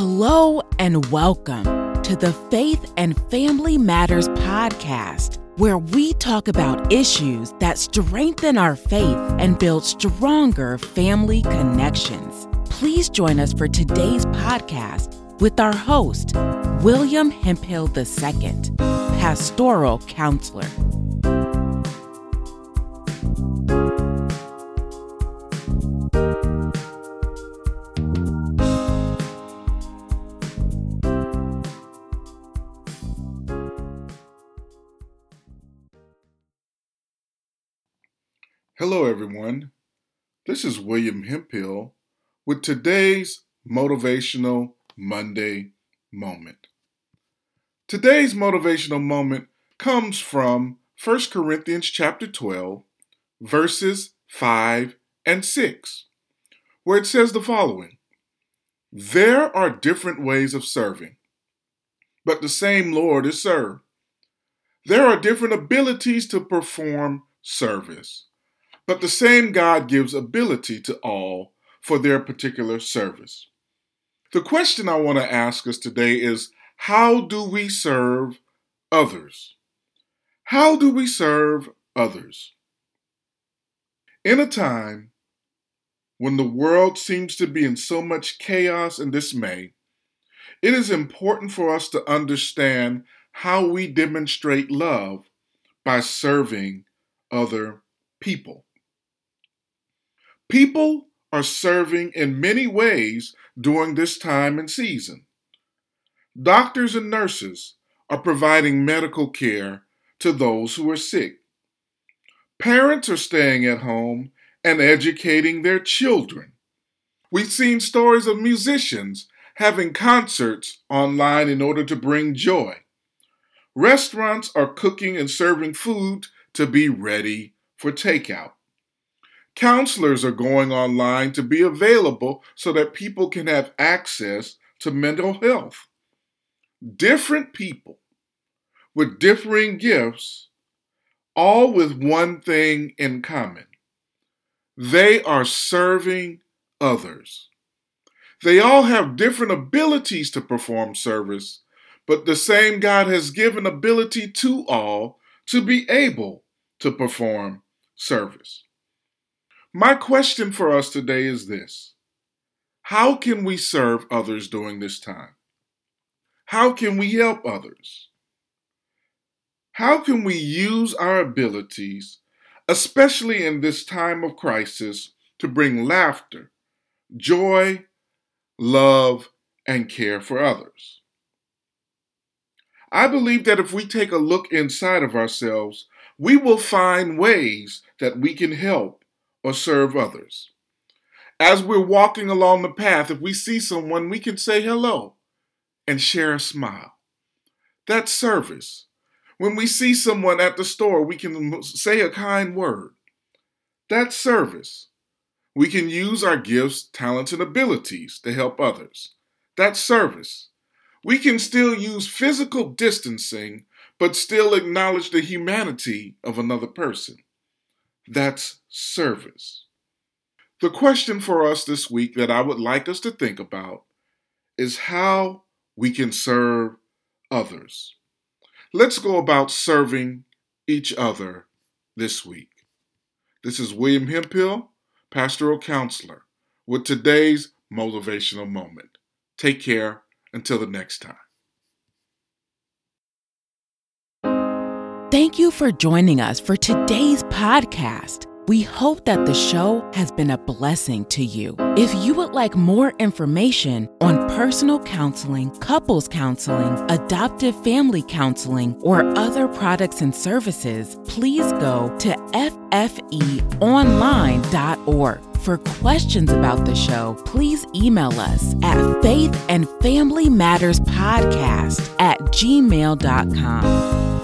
Hello and welcome to the Faith and Family Matters podcast, where we talk about issues that strengthen our faith and build stronger family connections. Please join us for today's podcast with our host, William Hemphill II, pastoral counselor. Hello, everyone. This is William Hemphill with today's Motivational Monday Moment. Today's motivational moment comes from 1 Corinthians chapter 12, verses 5 and 6, where it says the following There are different ways of serving, but the same Lord is served. There are different abilities to perform service but the same God gives ability to all for their particular service. The question I want to ask us today is how do we serve others? How do we serve others? In a time when the world seems to be in so much chaos and dismay, it is important for us to understand how we demonstrate love by serving other people. People are serving in many ways during this time and season. Doctors and nurses are providing medical care to those who are sick. Parents are staying at home and educating their children. We've seen stories of musicians having concerts online in order to bring joy. Restaurants are cooking and serving food to be ready for takeout. Counselors are going online to be available so that people can have access to mental health. Different people with differing gifts, all with one thing in common they are serving others. They all have different abilities to perform service, but the same God has given ability to all to be able to perform service. My question for us today is this How can we serve others during this time? How can we help others? How can we use our abilities, especially in this time of crisis, to bring laughter, joy, love, and care for others? I believe that if we take a look inside of ourselves, we will find ways that we can help or serve others. As we're walking along the path, if we see someone, we can say hello and share a smile. That's service. When we see someone at the store, we can say a kind word. That's service. We can use our gifts, talents, and abilities to help others. That's service. We can still use physical distancing, but still acknowledge the humanity of another person. That's service. The question for us this week that I would like us to think about is how we can serve others. Let's go about serving each other this week. This is William Hemphill, pastoral counselor, with today's motivational moment. Take care until the next time. Thank you for joining us for today's podcast. We hope that the show has been a blessing to you. If you would like more information on personal counseling, couples counseling, adoptive family counseling, or other products and services, please go to ffeonline.org. For questions about the show, please email us at faithandfamilymatterspodcast at gmail.com.